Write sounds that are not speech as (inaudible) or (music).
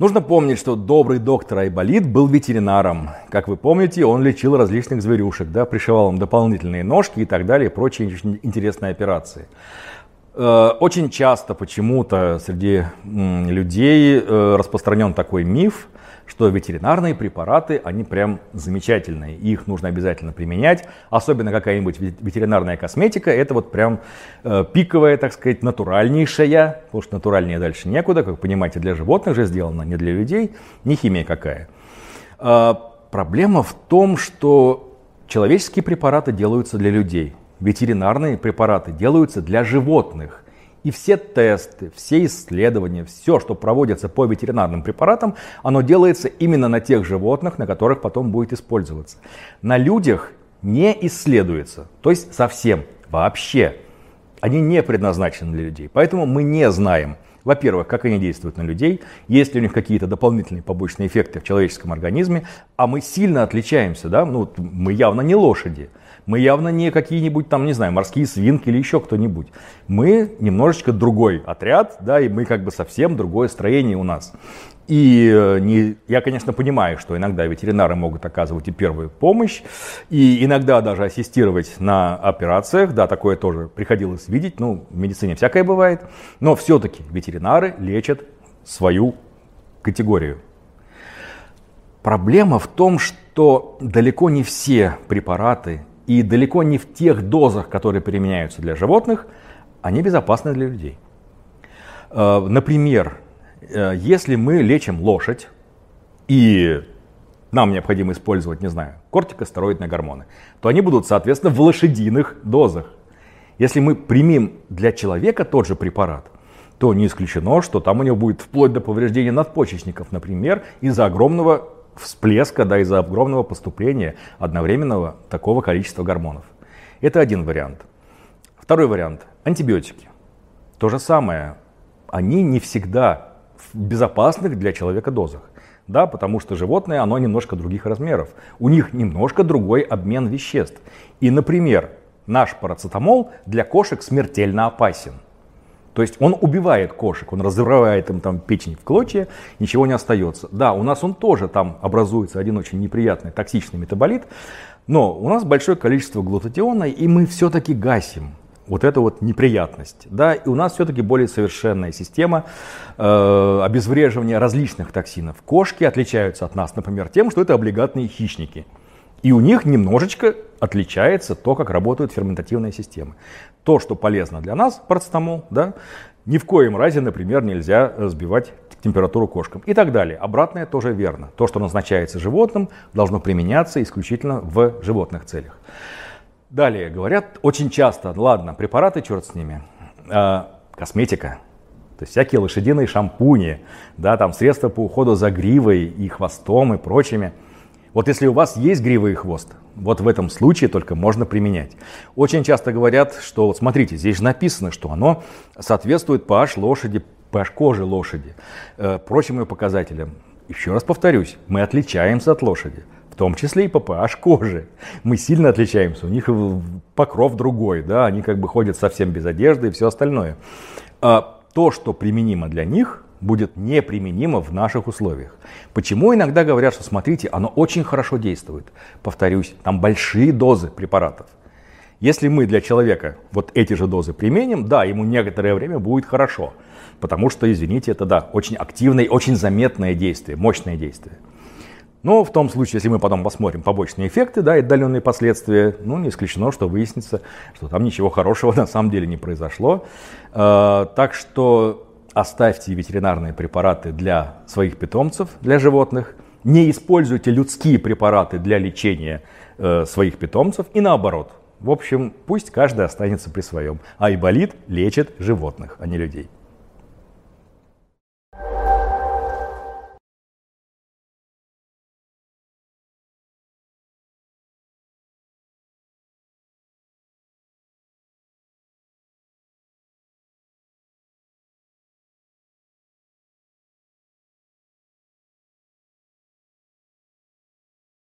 Нужно помнить, что добрый доктор Айболит был ветеринаром. Как вы помните, он лечил различных зверюшек, да, пришивал им дополнительные ножки и так далее, прочие интересные операции. Э, очень часто почему-то среди людей э, распространен такой миф, что ветеринарные препараты, они прям замечательные, их нужно обязательно применять, особенно какая-нибудь ветеринарная косметика, это вот прям э, пиковая, так сказать, натуральнейшая, потому что натуральнее дальше некуда, как понимаете, для животных же сделано, не для людей, не химия какая. Э, проблема в том, что человеческие препараты делаются для людей, ветеринарные препараты делаются для животных. И все тесты, все исследования, все, что проводится по ветеринарным препаратам, оно делается именно на тех животных, на которых потом будет использоваться. На людях не исследуется, то есть совсем, вообще. Они не предназначены для людей. Поэтому мы не знаем, во-первых, как они действуют на людей, есть ли у них какие-то дополнительные побочные эффекты в человеческом организме, а мы сильно отличаемся, да, ну, мы явно не лошади. Мы явно не какие-нибудь там, не знаю, морские свинки или еще кто-нибудь. Мы немножечко другой отряд, да, и мы как бы совсем другое строение у нас. И э, не, я, конечно, понимаю, что иногда ветеринары могут оказывать и первую помощь, и иногда даже ассистировать на операциях, да, такое тоже приходилось видеть, ну, в медицине всякое бывает, но все-таки ветеринары лечат свою категорию. Проблема в том, что далеко не все препараты и далеко не в тех дозах, которые применяются для животных, они безопасны для людей. Э, например, если мы лечим лошадь, и нам необходимо использовать, не знаю, кортикостероидные гормоны, то они будут, соответственно, в лошадиных дозах. Если мы примем для человека тот же препарат, то не исключено, что там у него будет вплоть до повреждения надпочечников, например, из-за огромного всплеска, да, из-за огромного поступления одновременного такого количества гормонов. Это один вариант. Второй вариант – антибиотики. То же самое. Они не всегда в безопасных для человека дозах. Да, потому что животное, оно немножко других размеров. У них немножко другой обмен веществ. И, например, наш парацетамол для кошек смертельно опасен. То есть он убивает кошек, он разрывает им там печень в клочья, ничего не остается. Да, у нас он тоже там образуется один очень неприятный токсичный метаболит, но у нас большое количество глутатиона, и мы все-таки гасим вот эту вот неприятность. Да, и у нас все-таки более совершенная система э, обезвреживания различных токсинов. Кошки отличаются от нас, например, тем, что это облигатные хищники. И у них немножечко отличается то, как работают ферментативные системы. То, что полезно для нас, парацетамол, да, ни в коем разе, например, нельзя э, сбивать температуру кошкам и так далее. Обратное тоже верно. То, что назначается животным, должно применяться исключительно в животных целях. Далее, говорят очень часто, ладно, препараты, черт с ними, э, косметика, то есть всякие лошадиные шампуни, да, там средства по уходу за гривой и хвостом и прочими – вот если у вас есть грива и хвост, вот в этом случае только можно применять. Очень часто говорят, что вот смотрите, здесь же написано, что оно соответствует pH лошади, pH кожи лошади, э, прочим ее показателям. Еще раз повторюсь, мы отличаемся от лошади, в том числе и pH кожи. Мы сильно отличаемся, у них покров другой, да, они как бы ходят совсем без одежды и все остальное. А то, что применимо для них, будет неприменимо в наших условиях. Почему иногда говорят, что смотрите, оно очень хорошо действует. Повторюсь, там большие дозы препаратов. Если мы для человека вот эти же дозы применим, да, ему некоторое время будет хорошо. Потому что, извините, это да, очень активное, очень заметное действие, мощное действие. Но в том случае, если мы потом посмотрим побочные эффекты, да, и отдаленные последствия, ну, не исключено, что выяснится, что там ничего хорошего (laughs) на самом деле не произошло. Э, так что оставьте ветеринарные препараты для своих питомцев, для животных, не используйте людские препараты для лечения э, своих питомцев и наоборот. В общем, пусть каждый останется при своем. Айболит лечит животных, а не людей.